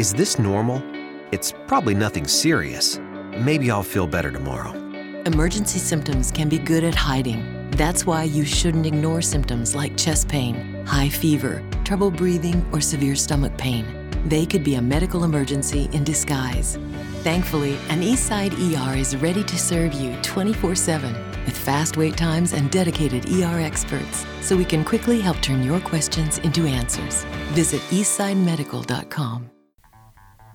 Is this normal? It's probably nothing serious. Maybe I'll feel better tomorrow. Emergency symptoms can be good at hiding. That's why you shouldn't ignore symptoms like chest pain, high fever, trouble breathing, or severe stomach pain. They could be a medical emergency in disguise. Thankfully, an Eastside ER is ready to serve you 24 7 with fast wait times and dedicated ER experts so we can quickly help turn your questions into answers. Visit eastsidemedical.com.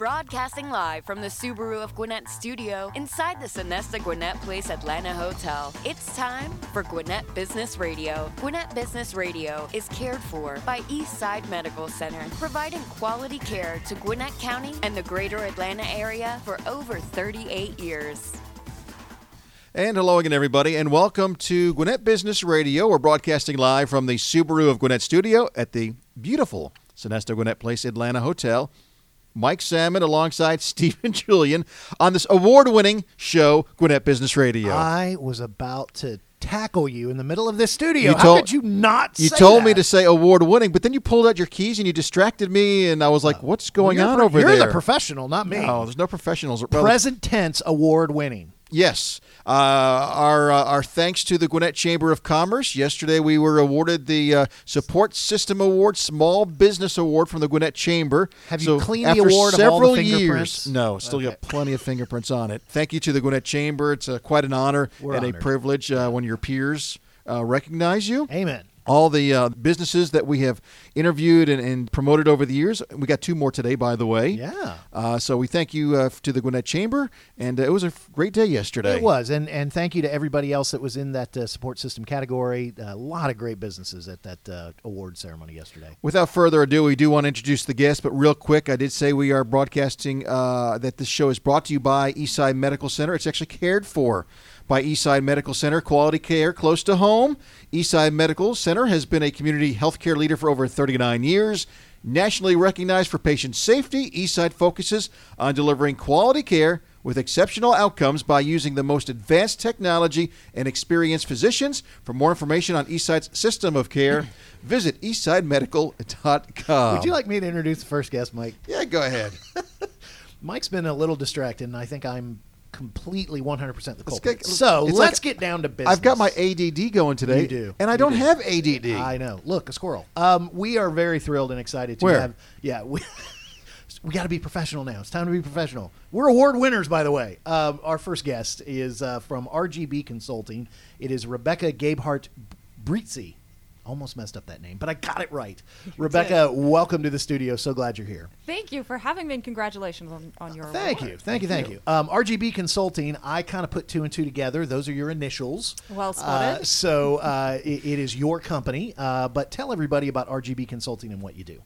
Broadcasting live from the Subaru of Gwinnett studio inside the Sonesta Gwinnett Place Atlanta Hotel. It's time for Gwinnett Business Radio. Gwinnett Business Radio is cared for by Eastside Medical Center, providing quality care to Gwinnett County and the greater Atlanta area for over 38 years. And hello again, everybody, and welcome to Gwinnett Business Radio. We're broadcasting live from the Subaru of Gwinnett studio at the beautiful Sonesta Gwinnett Place Atlanta Hotel. Mike Salmon alongside Stephen Julian on this award winning show, Gwinnett Business Radio. I was about to tackle you in the middle of this studio. You How told- could you not you told me to say award winning, but then you pulled out your keys and you distracted me, and I was like, uh, what's going You're on pro- over you're there? the professional, not me. No, there's no professionals. Present tense award winning. Yes. Uh, our uh, our thanks to the Gwinnett Chamber of Commerce. Yesterday we were awarded the uh, Support System Award, Small Business Award from the Gwinnett Chamber. Have you cleaned the award of all several the years, fingerprints? no, still got plenty of fingerprints on it. Thank you to the Gwinnett Chamber. It's uh, quite an honor We're and a privilege uh, when your peers uh, recognize you Amen. All the uh, businesses that we have interviewed and, and promoted over the years. We got two more today, by the way. Yeah. Uh, so we thank you uh, to the Gwinnett Chamber, and uh, it was a great day yesterday. It was, and and thank you to everybody else that was in that uh, support system category. a lot of great businesses at that uh, award ceremony yesterday. Without further ado, we do want to introduce the guest, but real quick, I did say we are broadcasting uh, that this show is brought to you by Eastside Medical Center. It's actually cared for by Eastside Medical Center, quality care close to home. Eastside Medical Center has been a community healthcare leader for over 39 years. Nationally recognized for patient safety, Eastside focuses on delivering quality care with exceptional outcomes by using the most advanced technology and experienced physicians. For more information on Eastside's system of care, visit eastsidemedical.com. Would you like me to introduce the first guest, Mike? Yeah, go ahead. Mike's been a little distracted, and I think I'm completely 100% the culprit. so it's let's like- get down to business. I've got my ADD going today. You do. And I You don't do. have ADD. I know. Look, a squirrel. Um, we are very thrilled and excited to Where? have. Yeah, we, we got to be professional now. It's time to be professional. We're award winners, by the way. Um, our first guest is uh, from RGB Consulting. It is Rebecca Gebhardt Brizi. Almost messed up that name, but I got it right. Rebecca, welcome to the studio. So glad you're here. Thank you for having me and congratulations on, on your Thank award. you, thank you, thank you. Um, RGB Consulting. I kind of put two and two together. Those are your initials. Well Uh, spotted. so uh, it, it is your company, uh, but tell everybody about RGB Consulting and what you do.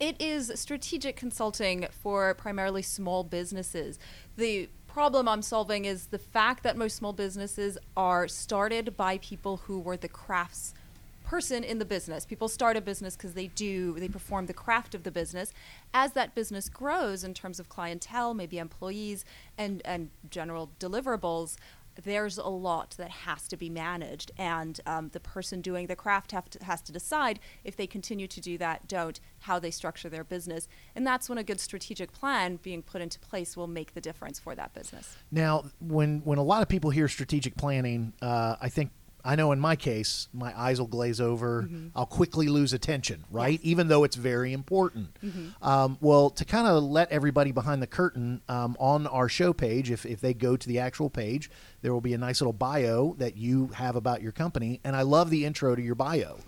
It is strategic consulting for primarily small businesses. The problem I'm solving is the fact that most small businesses are started by people who were the crafts person in the business. People start a business because they do, they perform the craft of the business. As that business grows in terms of clientele, maybe employees, and, and general deliverables, there's a lot that has to be managed. And um, the person doing the craft to, has to decide if they continue to do that, don't, how they structure their business. And that's when a good strategic plan being put into place will make the difference for that business. Now, when when a lot of people hear strategic planning, uh, I think I know in my case, my eyes will glaze over. I'll quickly lose attention, right? Even though it's very important. Um, well, to kind of let everybody behind the curtain um, on our show page, if, if they go to the actual page, there will be a nice little bio that you have about your company. And I love the intro to your bio.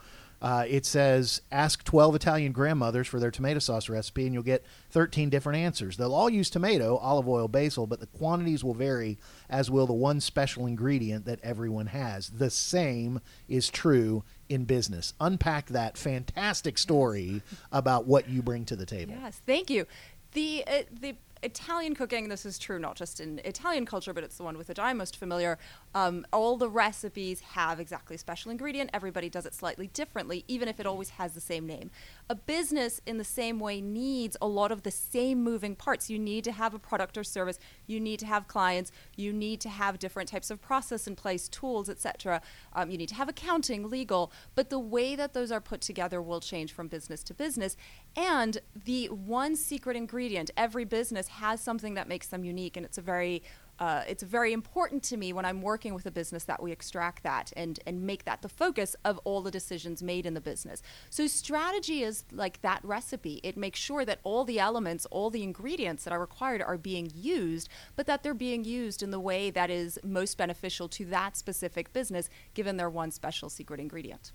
Uh, it says, ask 12 Italian grandmothers for their tomato sauce recipe, and you'll get 13 different answers. They'll all use tomato, olive oil, basil, but the quantities will vary, as will the one special ingredient that everyone has. The same is true in business. Unpack that fantastic story about what you bring to the table. Yes, thank you. The uh, the Italian cooking, this is true not just in Italian culture, but it's the one with which I'm most familiar. Um, all the recipes have exactly a special ingredient. Everybody does it slightly differently, even if it always has the same name. A business, in the same way, needs a lot of the same moving parts. You need to have a product or service. You need to have clients. You need to have different types of process in place, tools, etc. Um, you need to have accounting, legal. But the way that those are put together will change from business to business. And the one secret ingredient, every business has something that makes them unique, and it's a very uh, it's very important to me when I'm working with a business that we extract that and and make that the focus of all the decisions made in the business. So strategy is like that recipe. It makes sure that all the elements, all the ingredients that are required are being used, but that they're being used in the way that is most beneficial to that specific business, given their one special secret ingredient.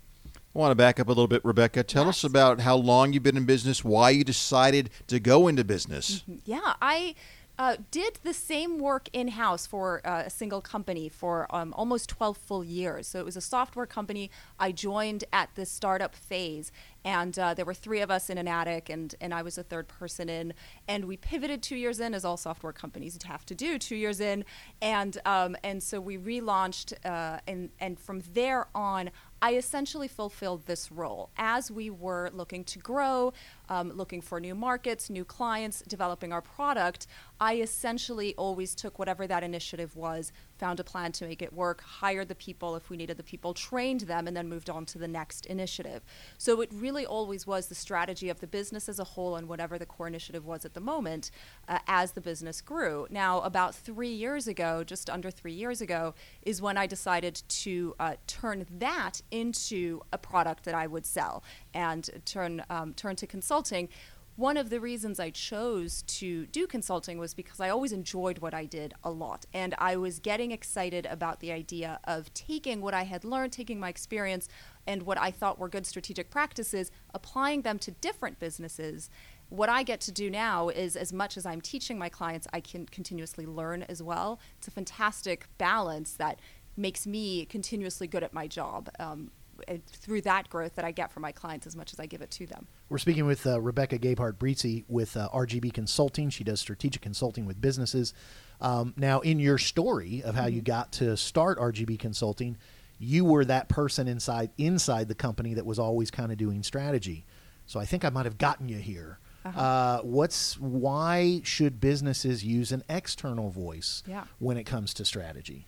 I want to back up a little bit, Rebecca. Tell Yes. us about how long you've been in business, why you decided to go into business. Yeah, I uh, did the same work in house for uh, a single company for um, almost 12 full years. So it was a software company. I joined at the startup phase, and uh, there were three of us in an attic, and, and I was a third person in. And we pivoted two years in, as all software companies have to do two years in. And, um, and so we relaunched, uh, and, and from there on, I essentially fulfilled this role as we were looking to grow, um, looking for new markets, new clients, developing our product. I essentially always took whatever that initiative was, found a plan to make it work, hired the people if we needed the people, trained them, and then moved on to the next initiative. So it really always was the strategy of the business as a whole and whatever the core initiative was at the moment uh, as the business grew. Now, about three years ago, just under three years ago, is when I decided to uh, turn that into a product that I would sell and turn um, turn to consulting. One of the reasons I chose to do consulting was because I always enjoyed what I did a lot. And I was getting excited about the idea of taking what I had learned, taking my experience, and what I thought were good strategic practices, applying them to different businesses. What I get to do now is, as much as I'm teaching my clients, I can continuously learn as well. It's a fantastic balance that makes me continuously good at my job. Um, through that growth that I get from my clients as much as I give it to them. We're speaking with uh, Rebecca Gebhardt Brizi with uh, RGB Consulting. She does strategic consulting with businesses. Um, now, in your story of how you got to start RGB Consulting, you were that person inside inside the company that was always kind of doing strategy. So I think I might have gotten you here. uh what's why should businesses use an external voice Yeah. when it comes to strategy?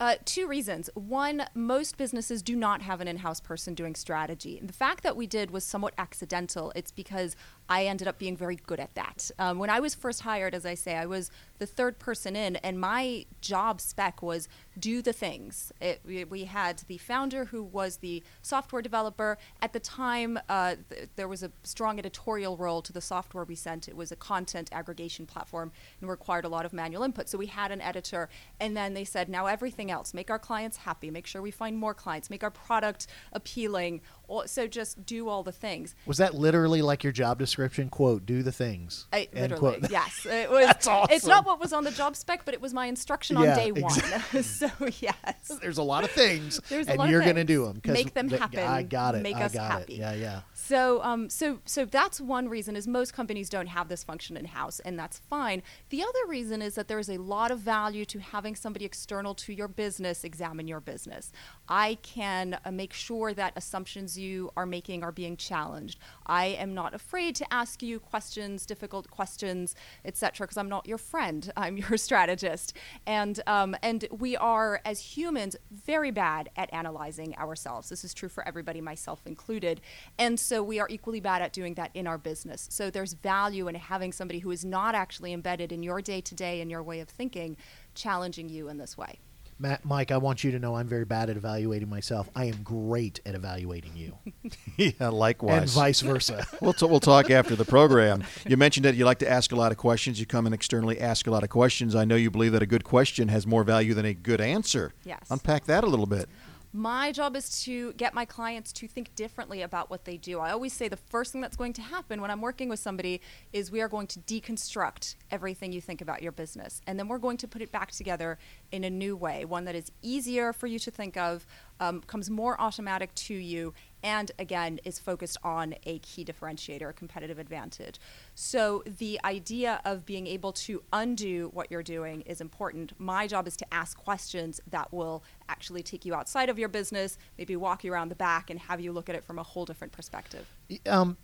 Uh, two reasons. One, most businesses do not have an in house person doing strategy. And the fact that we did was somewhat accidental. It's because I ended up being very good at that. Um, when I was first hired, as I say, I was the third person in, and my job spec was do the things. It, we, we had the founder who was the software developer. At the time, uh, th- there was a strong editorial role to the software we sent. It was a content aggregation platform and required a lot of manual input. So we had an editor, and then they said, now everything else, make our clients happy, make sure we find more clients, make our product appealing. So just do all the things. Was that literally like your job description? Quote, do the things. I, End literally, quote. yes. It was. That's It's not what was on the job spec, but it was my instruction Yeah, on day one. exactly. so yes. There's a lot of things, There's a and you're going to do them. Make them happen. I got it. Make I us got happy. it. Yeah, yeah. So, um, so, so that's one reason is most companies don't have this function in house, and that's fine. The other reason is that there is a lot of value to having somebody external to your business examine your business. I can uh, make sure that assumptions you are making are being challenged. I am not afraid to ask you questions, difficult questions, etc., because I'm not your friend. I'm your strategist, and um, and we are as humans very bad at analyzing ourselves. This is true for everybody, myself included, and so we are equally bad at doing that in our business. So there's value in having somebody who is not actually embedded in your day to day and your way of thinking, challenging you in this way. Matt, Mike, I want you to know I'm very bad at evaluating myself. I am great at evaluating you, yeah, likewise. and vice versa. We'll, t- we'll talk after the program. You mentioned that you like to ask a lot of questions. You come and externally ask a lot of questions. I know you believe that a good question has more value than a good answer. Yes. Unpack that a little bit. My job is to get my clients to think differently about what they do. I always say the first thing that's going to happen when I'm working with somebody is we are going to deconstruct everything you think about your business. And then we're going to put it back together in a new way, one that is easier for you to think of, um, comes more automatic to you, and again is focused on a key differentiator, a competitive advantage. So the idea of being able to undo what you're doing is important. My job is to ask questions that will actually take you outside of your business, maybe walk you around the back, and have you look at it from a whole different perspective. Um,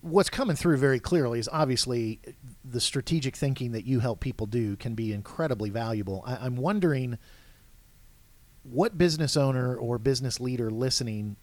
what's coming through very clearly is obviously the strategic thinking that you help people do can be incredibly valuable. I, I'm wondering what business owner or business leader listening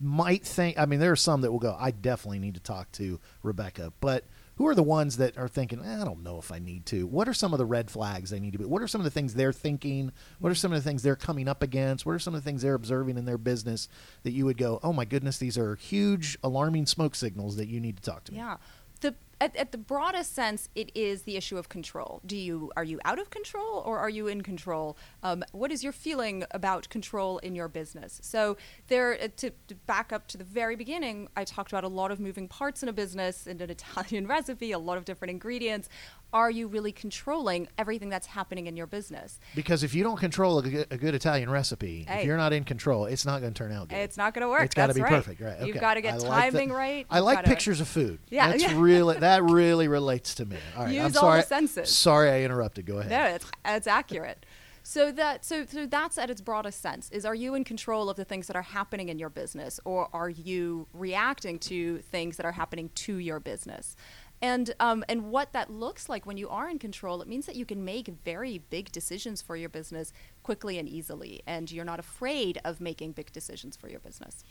might think. I mean, there are some that will go, I definitely need to talk to Rebecca, but who are the ones that are thinking, eh, I don't know if I need to? What are some of the red flags they need to be? What are some of the things they're thinking? What are some of the things they're coming up against? What are some of the things they're observing in their business that you would go, oh my goodness, these are huge, alarming smoke signals that you need to talk to me? Yeah. The at, at, the broadest sense, it is the issue of control. Do you are you out of control or are you in control? Um, what is your feeling about control in your business? So there, uh, to, to, back up to the very beginning, I talked about a lot of moving parts in a business, in an Italian recipe, a lot of different ingredients are you really controlling everything that's happening in your business? Because if you don't control a good, a good Italian recipe, hey. if you're not in control, it's not going to turn out good. It's not going to work. It's got to be right. perfect, right? You've got to get I timing like right. I like gotta... pictures of food. Yeah, that's yeah. really that really relates to me. All right, Use I'm sorry. all the senses. Sorry, I interrupted. Go ahead. No, it's, it's accurate. So that so so that's at its broadest sense is are you in control of the things that are happening in your business or are you reacting to things that are happening to your business? And um, and what that looks like when you are in control, it means that you can make very big decisions for your business quickly and easily, and you're not afraid of making big decisions for your business.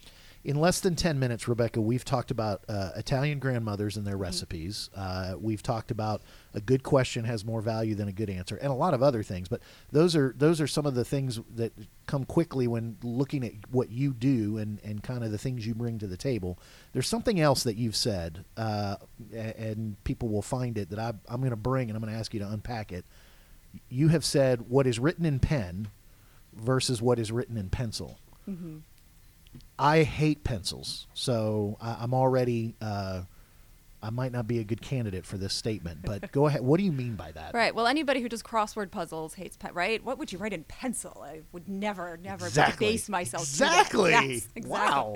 In less than 10 minutes, Rebecca, we've talked about uh, Italian grandmothers and their mm-hmm. recipes. Uh, we've talked about a good question has more value than a good answer, and a lot of other things. But those are those are some of the things that come quickly when looking at what you do and, and kind of the things you bring to the table. There's something else that you've said, uh, and people will find it that I, I'm going to bring, and I'm going to ask you to unpack it. You have said what is written in pen versus what is written in pencil. Mm-hmm I hate pencils, so I, am already. Uh, I might not be a good candidate for this statement, but go ahead. What do you mean by that? Right. Well, anybody who does crossword puzzles hates pen. Right. What would you write in pencil? I would never, never exactly. base myself. Exactly. Yes, exactly. Wow.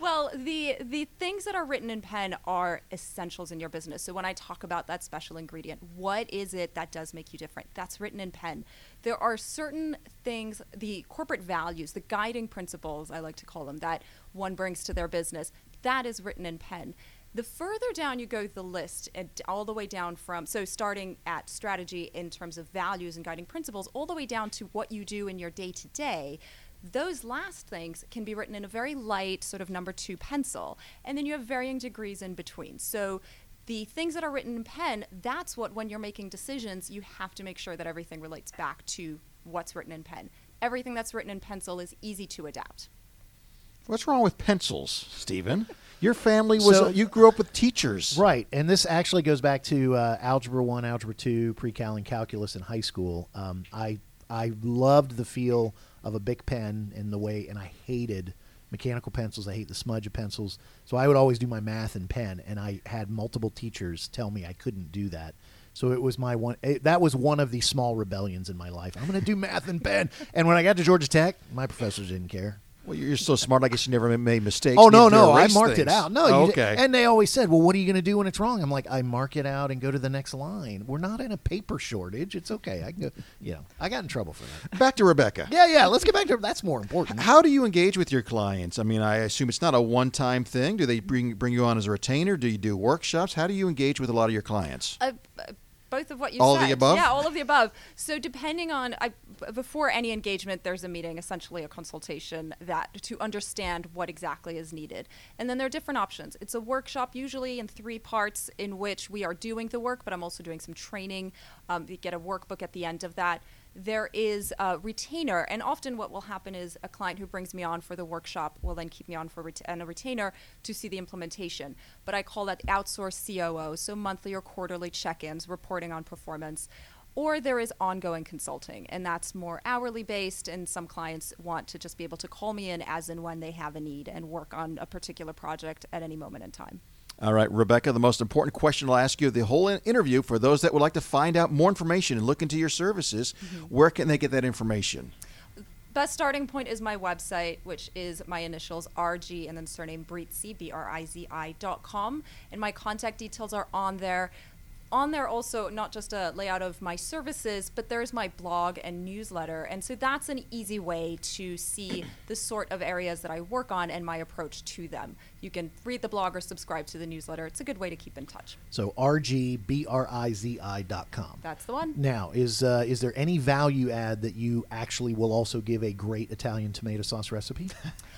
Well, the the things that are written in pen are essentials in your business. So when I talk about that special ingredient, what is it that does make you different? That's written in pen. There are certain things, the corporate values, the guiding principles, I like to call them, that one brings to their business. That is written in pen. The further down you go the list, and all the way down from, so starting at strategy in terms of values and guiding principles, all the way down to what you do in your day to day, those last things can be written in a very light, sort of number two pencil. And then you have varying degrees in between. So the things that are written in pen, that's what, when you're making decisions, you have to make sure that everything relates back to what's written in pen. Everything that's written in pencil is easy to adapt. What's wrong with pencils, Stephen? Your family was so, you grew up with teachers, right? And this actually goes back to uh, algebra one, algebra two, pre-cal, and calculus in high school. Um, I I loved the feel of a big pen and the way, and I hated mechanical pencils. I hate the smudge of pencils. So I would always do my math in pen, and I had multiple teachers tell me I couldn't do that. So it was my one. It, that was one of the small rebellions in my life. I'm going to do math in pen. And when I got to Georgia Tech, my professors didn't care. Well, you're so smart. I guess you never made mistakes. Oh no, no, I marked things. it out. No, oh, okay. and they always said, "Well, what are you going to do when it's wrong?" I'm like, "I mark it out and go to the next line. We're not in a paper shortage. It's okay. I can go." You know, I got in trouble for that. Back to Rebecca. yeah, yeah. Let's get back to that's more important. How do you engage with your clients? I mean, I assume it's not a one-time thing. Do they bring bring you on as a retainer? Do you do workshops? How do you engage with a lot of your clients? Uh, both of what you all said. All the above? Yeah, all of the above. So depending on I, before any engagement, there's a meeting, essentially a consultation that to understand what exactly is needed. And then there are different options. It's a workshop usually in three parts in which we are doing the work, but I'm also doing some training. Um, you get a workbook at the end of that there is a retainer, and often what will happen is a client who brings me on for the workshop will then keep me on for ret- and a retainer to see the implementation. But I call that outsourced COO, so monthly or quarterly check-ins, reporting on performance. Or there is ongoing consulting, and that's more hourly based. And some clients want to just be able to call me in as and when they have a need and work on a particular project at any moment in time. All right, Rebecca, the most important question I'll ask you the whole interview for those that would like to find out more information and look into your services, mm-hmm. where can they get that information? Best starting point is my website, which is my initials RG and then surname Brizi, B R I Z I dot com. And my contact details are on there. On there also not just a layout of my services, but there's my blog and newsletter. And so that's an easy way to see the sort of areas that I work on and my approach to them. You can read the blog or subscribe to the newsletter. It's a good way to keep in touch. So rgbrizi.com. That's the one. Now, is uh, is there any value add that you actually will also give a great Italian tomato sauce recipe?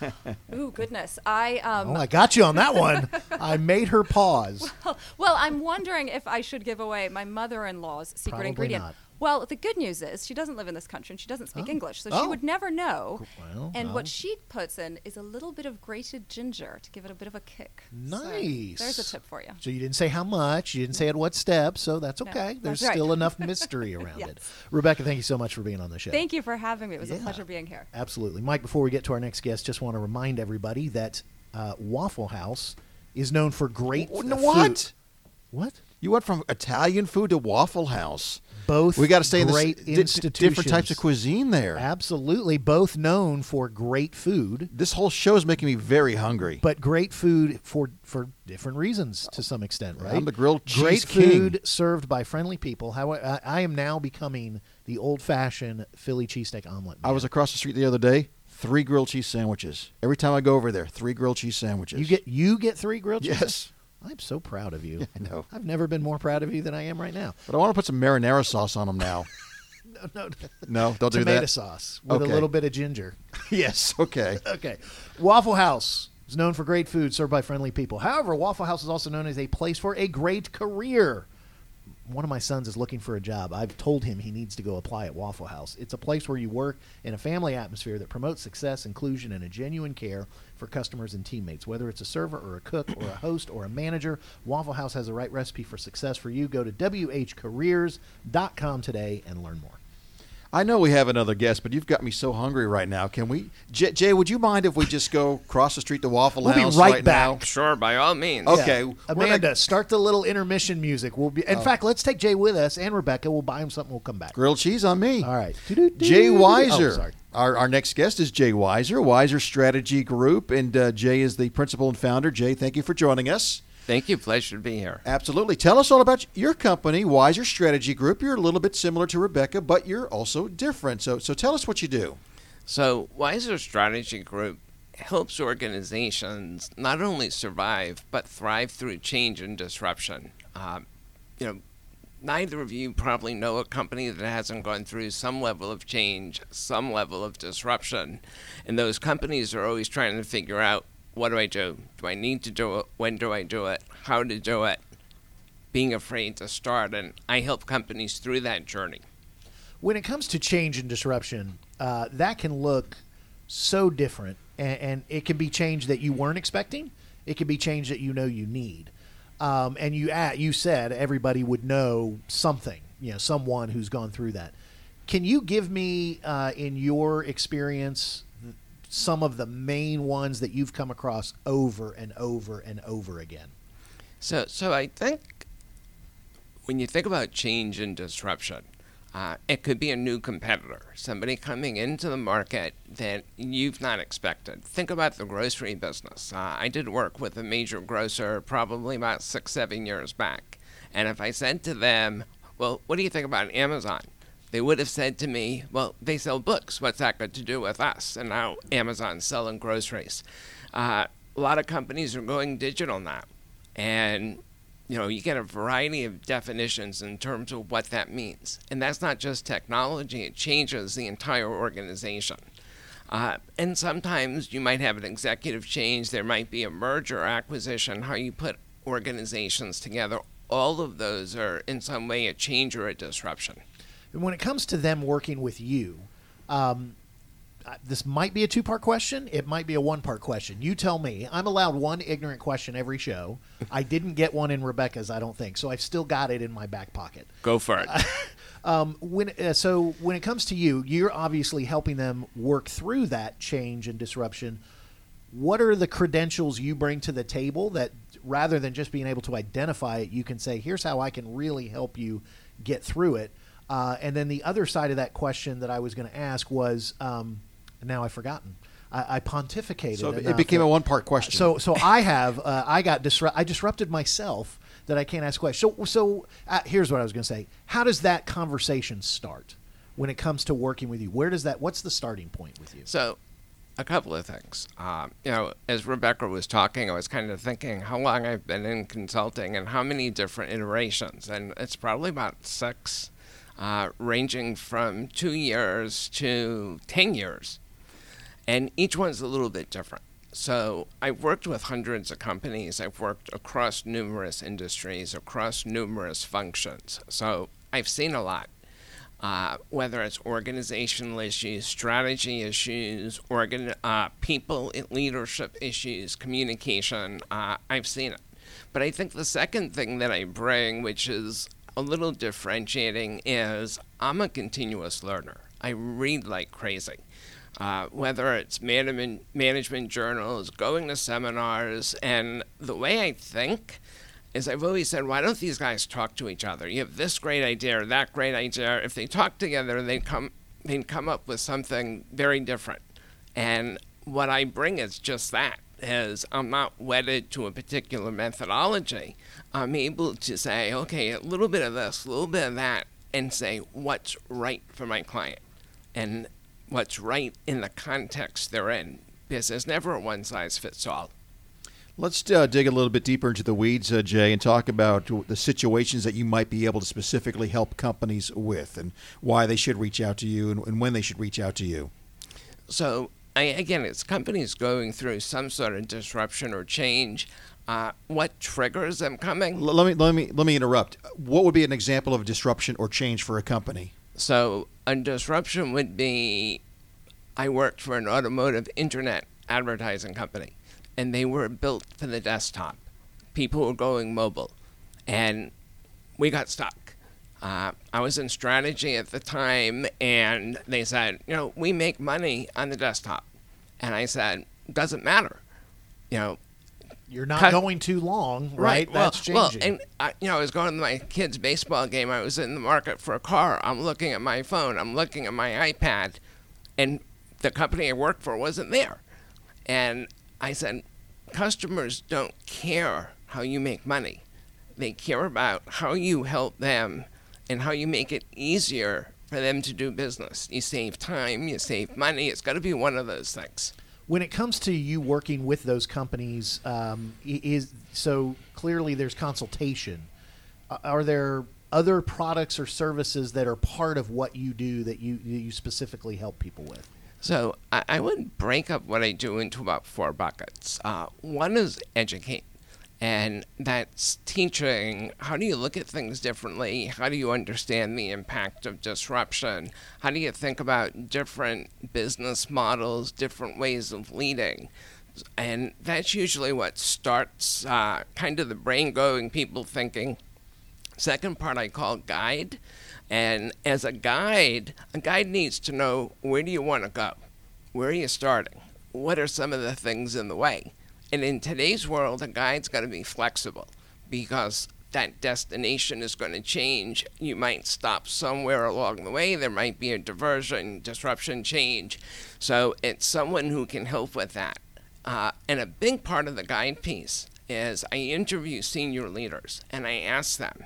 Ooh, goodness. I um, oh, I got you on that one. I made her pause. well, I'm wondering if I should give away my mother-in-law's secret Probably ingredient. not. Well, the good news is she doesn't live in this country and she doesn't speak Oh. English, so Oh. she would never know. Well, and well. what she puts in is a little bit of grated ginger to give it a bit of a kick. So Nice. there's a tip for you. So you didn't say how much, you didn't say at what step, so that's No, okay. There's that's right. still enough mystery around Yes. it. Rebecca, thank you so much for being on the show. Thank you for having me. It was Yeah. a pleasure being here. Absolutely. Mike, before we get to our next guest, just want to remind everybody that uh, Waffle House is known for great What? food. What? What? You went from Italian food to Waffle House. Both We got to stay in great this di- di- different types of cuisine there. Absolutely. Both known for great food, This whole show is making me very hungry. but great food for for different reasons to some extent, right? I'm the grilled cheese Great king. food served by friendly people. How I, I am now becoming the old-fashioned Philly cheesesteak omelet. I was across the street the other day. Three grilled cheese sandwiches. Every time I go over there, three grilled cheese sandwiches. You get you get three grilled cheese. yes, I'm so proud of you. I know. I've never been more proud of you than I am right now. but I want to put some marinara sauce on them now. No, no, No, don't do tomato sauce with Okay. a little bit of ginger. yes, okay. Okay. Waffle House is known for great food served by friendly people. However, Waffle House is also known as a place for a great career. One of my sons is looking for a job. I've told him he needs to go apply at Waffle House. It's a place where you work in a family atmosphere that promotes success, inclusion, and a genuine care for customers and teammates. Whether it's a server or a cook or a host or a manager, Waffle House has the right recipe for success for you. Go to whcareers.com today and learn more. I know we have another guest, but you've got me so hungry right now. Can we, J- Jay? Would you mind if we just go across the street to Waffle We'll be House right back. now? Sure, by all means. Okay, Yeah. we're gonna- Amanda, start the little intermission music. We'll be. In fact, let's take Jay with us and Rebecca. We'll buy him something. We'll come back. Grilled cheese on me. All right. Jay Oh, Weiser. sorry. our, our next guest is Jay Weiser, Weiser Strategy Group, and uh, Jay is the principal and founder. Jay, thank you for joining us. Thank you. Pleasure to be here. Absolutely. Tell us all about your company, Weiser Strategy Group. You're a little bit similar to Rebecca, but you're also different. So, so tell us what you do. So, Weiser Strategy Group helps organizations not only survive but thrive through change and disruption. Um, you know, neither of you probably know a company that hasn't gone through some level of change, some level of disruption, and those companies are always trying to figure out what do I do? Do I need to do it? When do I do it? How to do it? Being afraid to start, and I help companies through that journey. When it comes to change and disruption, uh, that can look so different, and, and it can be change that you weren't expecting. It can be change that you know you need. Um, and you at, you said everybody would know something, you know, someone who's gone through that. Can you give me, uh, in your experience, some of the main ones that you've come across over and over and over again? So, so I think when you think about change and disruption, uh, it could be a new competitor, somebody coming into the market that you've not expected. Think about the grocery business. Uh, I did work with a major grocer probably about six, seven years back. And if I said to them, Well, what do you think about Amazon? They would have said to me, Well, they sell books. What's that got to do with us? And now Amazon's selling groceries. Uh, a lot of companies are going digital now. And you know, you get a variety of definitions in terms of what that means. And that's not just technology, it changes the entire organization. Uh, and sometimes you might have an executive change, there might be a merger acquisition, how you put organizations together. All of those are in some way a change or a disruption. And when it comes to them working with you, um, this might be a two part question. It might be a one part question. You tell me. I'm allowed one ignorant question every show. I didn't get one in Rebecca's, I don't think. So I've still got it in my back pocket. Go for it. Um, when uh, so when it comes to you, you're obviously helping them work through that change and disruption. What are the credentials you bring to the table that rather than just being able to identify it, you can say, "Here's how I can really help you get through it." Uh, and then the other side of that question that I was going to ask was, um, now I've forgotten. I, I pontificated. So it enough became that- a one-part question. So so I have uh, I got disrupt. I disrupted myself that I can't ask questions. So so uh, here's what I was going to say. How does that conversation start when it comes to working with you? Where does that? What's the starting point with you? So, a couple of things. Um, you know, as Rebecca was talking, I was kind of thinking how long I've been in consulting and how many different iterations, and it's probably about six, uh, ranging from two years to ten years, and each one's a little bit different. So I've worked with hundreds of companies. I've worked across numerous industries, across numerous functions. So I've seen a lot uh, whether it's organizational issues, strategy issues, organ, uh, people leadership issues, communication. Uh, I've seen it. But I think the second thing that I bring, which is a little differentiating, is I'm a continuous learner. I read like crazy. Uh, whether it's management, journals, going to seminars, and the way I think is I've always said, why don't these guys talk to each other? You have this great idea or that great idea. If they talk together, they come they'd come up with something very different. And what I bring is just that. Is I'm not wedded to a particular methodology. I'm able to say, okay, a little bit of this, a little bit of that, and say what's right for my client, and what's right in the context they're in. Because there's never a one size fits all. Let's uh, dig a little bit deeper into the weeds, uh, Jay, and talk about the situations that you might be able to specifically help companies with and why they should reach out to you and, and when they should reach out to you. So, I, again, it's companies going through some sort of disruption or change. Uh, what triggers them coming? L- let me let me let me interrupt. What would be an example of disruption or change for a company? So, a disruption would be I worked for an automotive internet advertising company, and they were built for the desktop. People were going mobile, and we got stuck. Uh, I was in strategy at the time, and they said, you know, we make money on the desktop. And I said, doesn't matter. You know, You're not Cut- going too long, right? Well, That's well, changing. and I, you know, I was going to my kid's baseball game. I was in the market for a car. I'm looking at my phone. I'm looking at my iPad, and the company I worked for wasn't there. And I said, customers don't care how you make money. They care about how you help them and how you make it easier for them to do business. You save time, you save money. It's got to be one of those things. when it comes to you working with those companies, um, is so clearly there's consultation. Are there other products or services that are part of what you do that you you specifically help people with? So I, I would break up what I do into about four buckets. Uh, one is educate, and that's teaching how do you look at things differently? How do you understand the impact of disruption? How do you think about different business models, different ways of leading? And that's usually what starts uh, kind of the brain going, people thinking. Second part I call guide. And as a guide, a guide needs to know where do you want to go? Where are you starting? What are some of the things in the way? And in today's world, a guide's got to be flexible because that destination is going to change. You might stop somewhere along the way. There might be a diversion, disruption, change. So it's someone who can help with that. Uh, and a big part of the guide piece is I interview senior leaders and I ask them,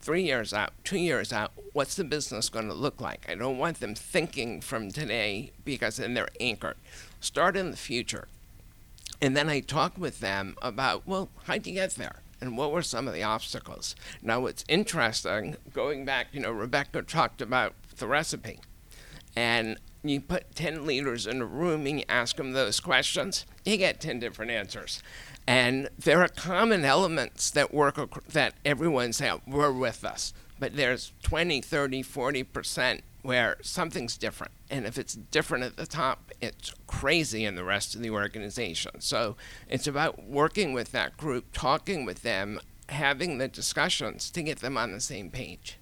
three years out, two years out, what's the business going to look like? I don't want them thinking from today because then they're anchored. Start in the future. And then I talk with them about, well, how'd you get there? And what were some of the obstacles? Now, what's interesting, going back, you know, Rebecca talked about the recipe. And you put 10 leaders in a room and you ask them those questions, you get 10 different answers. And there are common elements that work, that everyone say, we're with us. But there's 20, 30, 40% where something's different. And if it's different at the top, it's crazy in the rest of the organization. So it's about working with that group, talking with them, having the discussions to get them on the same page.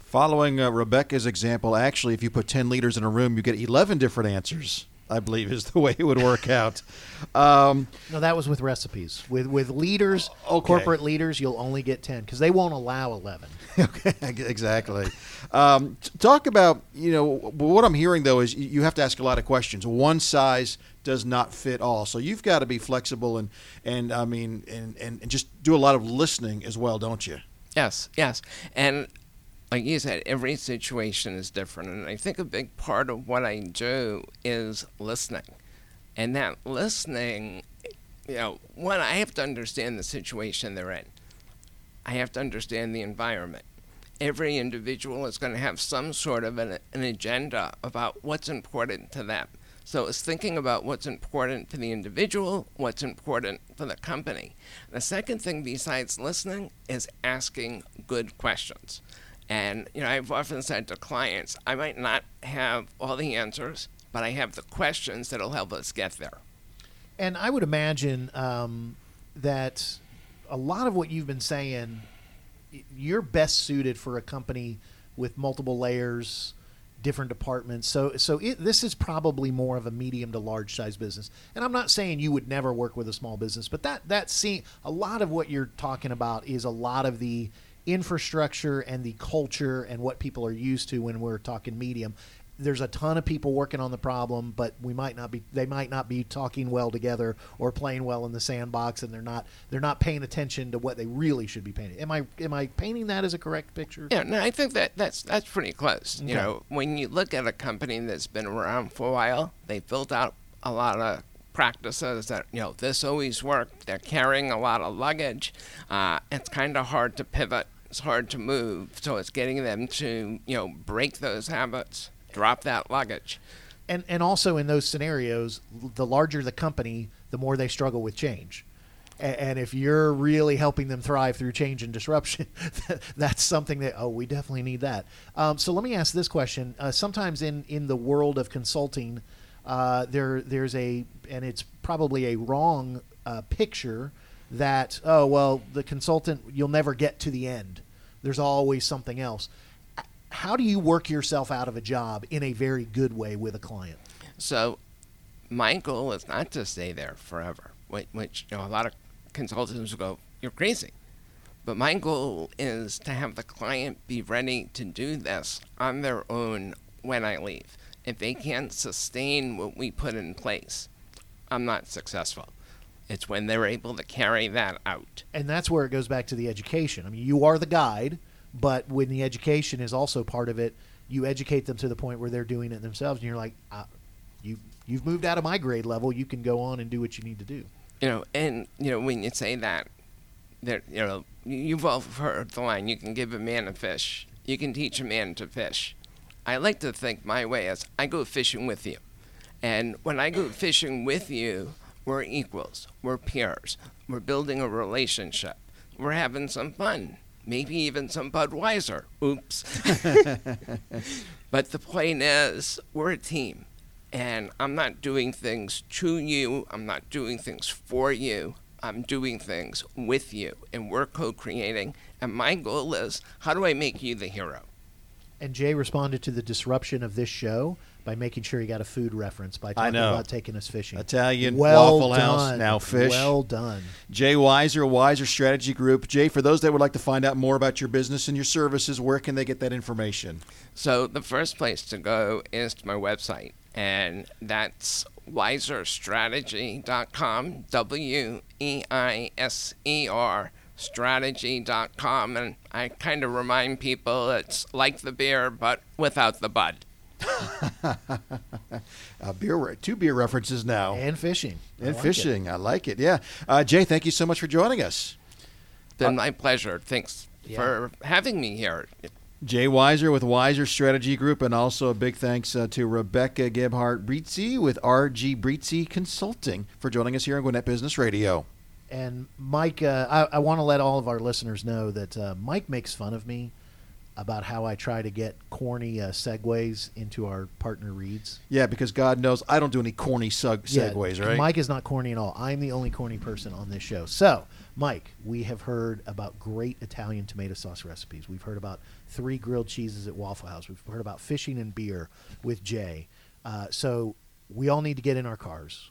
Following uh, Rebecca's example, actually, if you put 10 leaders in a room, you get 11 different answers. I believe is the way it would work out. Um, No, that was with recipes. With with leaders, Okay. corporate leaders, you'll only get ten because they won't allow eleven. okay, exactly. Um, talk about you know what I'm hearing though is you have to ask a lot of questions. One size does not fit all, so you've got to be flexible and and I mean and, and and just do a lot of listening as well, don't you? Yes, yes. And like you said, every situation is different. And I think a big part of what I do is listening. And that listening, you know, one, I have to understand the situation they're in, I have to understand the environment. Every individual is going to have some sort of an, an agenda about what's important to them. So it's thinking about what's important to the individual, what's important for the company. The second thing besides listening is asking good questions. And you know, I've often said to clients, I might not have all the answers, but I have the questions that'll help us get there. And I would imagine um, that a lot of what you've been saying, you're best suited for a company with multiple layers, different departments. So, so it, this is probably more of a medium to large size business. And I'm not saying you would never work with a small business, but that that see a lot of what you're talking about is a lot of the infrastructure and the culture and what people are used to when we're talking medium there's a ton of people working on the problem, but we might not be they might not be talking well together or playing well in the sandbox and they're not they're not paying attention to what they really should be painting. Am I am I painting that as a correct picture? Yeah, no, I think that that's that's pretty close. Okay. You know, when you look at a company that's been around for a while, they've built out a lot of practices that you know this always worked. They're carrying a lot of luggage. Uh, it's kind of hard to pivot. It's hard to move. So it's getting them to you know break those habits, drop that luggage. And and also in those scenarios, the larger the company, the more they struggle with change. And if you're really helping them thrive through change and disruption, that's something that oh, we definitely need that. Um, so let me ask this question: uh, Sometimes in in the world of consulting, uh, there there's a and it's probably a wrong uh, picture that oh well the consultant you'll never get to the end. There's always something else. How do you work yourself out of a job in a very good way with a client? So my goal is not to stay there forever, which, which you know, a lot of consultants will go, "You're crazy." But my goal is to have the client be ready to do this on their own when I leave. If they can't sustain what we put in place, I'm not successful. It's when they're able to carry that out. and that's where it goes back to the education. I mean, you are the guide, but when the education is also part of it, you educate them to the point where they're doing it themselves, and you're like, uh, you you've moved out of my grade level. You can go on and do what you need to do. you know, and you know when you say that, there, you know, you've all heard the line: "You can give a man a fish, you can teach a man to fish." I like to think my way is I go fishing with you, and when I go fishing with you, we're equals, we're peers, we're building a relationship, we're having some fun, maybe even some Budweiser. Oops. But the point is, we're a team. And I'm not doing things to you, I'm not doing things for you. I'm doing things with you. And we're co creating. And my goal is how do I make you the hero? And Jay responded to the disruption of this show by making sure he got a food reference by talking know. about taking us fishing. Italian well Waffle House, done. now fish. Well done. Jay Weiser, Weiser Strategy Group. Jay, for those that would like to find out more about your business and your services, where can they get that information? So the first place to go is to my website. And that's weiserstrategy.com, W E I S E R strategy.com. And I kind of remind people it's like the beer, but without the bud. Uh, beer, two beer references now. And fishing. I And like it. fishing. I like it. Yeah. Uh, Jay, thank you so much for joining us. Been my pleasure. Thanks Yeah. for having me here. Jay Weiser with Weiser Strategy Group, and also a big thanks uh, to Rebecca Gebhardt Brizi with RG Brizi Consulting for joining us here on Gwinnett Business Radio. And Mike, uh, I, I want to let all of our listeners know that uh, Mike makes fun of me about how I try to get corny uh, segues into our partner reads. Yeah, because God knows I don't do any corny sug- segues, Yeah, right? Mike is not corny at all. I'm the only corny person on this show. So, Mike, we have heard about great Italian tomato sauce recipes. We've heard about three grilled cheeses at Waffle House. We've heard about fishing and beer with Jay. Uh, so, we all need to get in our cars.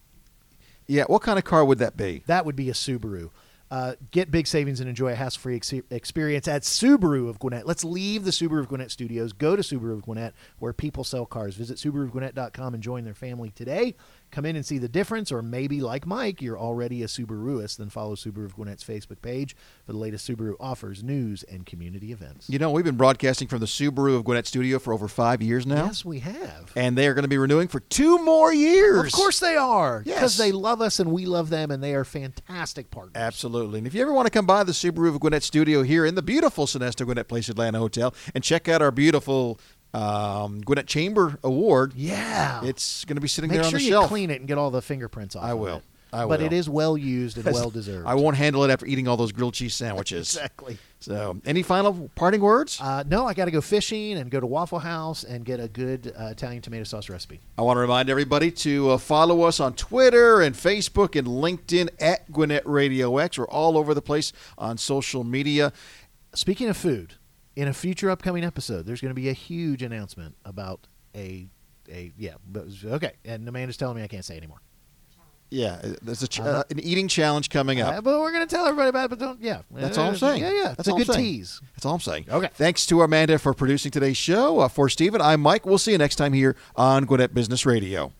Yeah, what kind of car would that be? That would be a Subaru. Uh, get big savings and enjoy a hassle-free ex- experience at Subaru of Gwinnett. Let's leave the Subaru of Gwinnett studios. Go to Subaru of Gwinnett, where people sell cars. Visit SubaruofGwinnett.com and join their family today. Come in and see the difference, or maybe, like Mike, you're already a Subaruist. Then follow Subaru of Gwinnett's Facebook page for the latest Subaru offers, news, and community events. You know, we've been broadcasting from the Subaru of Gwinnett studio for over five years now. Yes, we have. And they are going to be renewing for two more years. Of course they are, because Yes. they love us and we love them, and they are fantastic partners. Absolutely. And if you ever want to come by the Subaru of Gwinnett studio here in the beautiful Sonesta Gwinnett Place Atlanta Hotel and check out our beautiful um, Gwinnett Chamber Award, Yeah, it's going to be sitting Make there on sure the you shelf. clean it and get all the fingerprints off. I will. it. I But it is well used and well deserved. I won't handle it after eating all those grilled cheese sandwiches. exactly. So, any final parting words? Uh, no, I got to go fishing and go to Waffle House and get a good uh, Italian tomato sauce recipe. I want to remind everybody to uh, follow us on Twitter and Facebook and LinkedIn at Gwinnett Radio X. We're all over the place on social media. Speaking of food, in a future upcoming episode, there's going to be a huge announcement about a a yeah. But okay, and Amanda's telling me I can't say anymore. Yeah, uh, there's a ch- uh-huh. uh, an eating challenge coming up. Uh, but we're going to tell everybody about it. But don't yeah. That's all I'm uh, saying. Yeah, yeah. That's, a good tease. That's all I'm saying. Okay. Thanks to Amanda for producing today's show. Uh, for Stephen, I'm Mike. We'll see you next time here on Gwinnett Business Radio.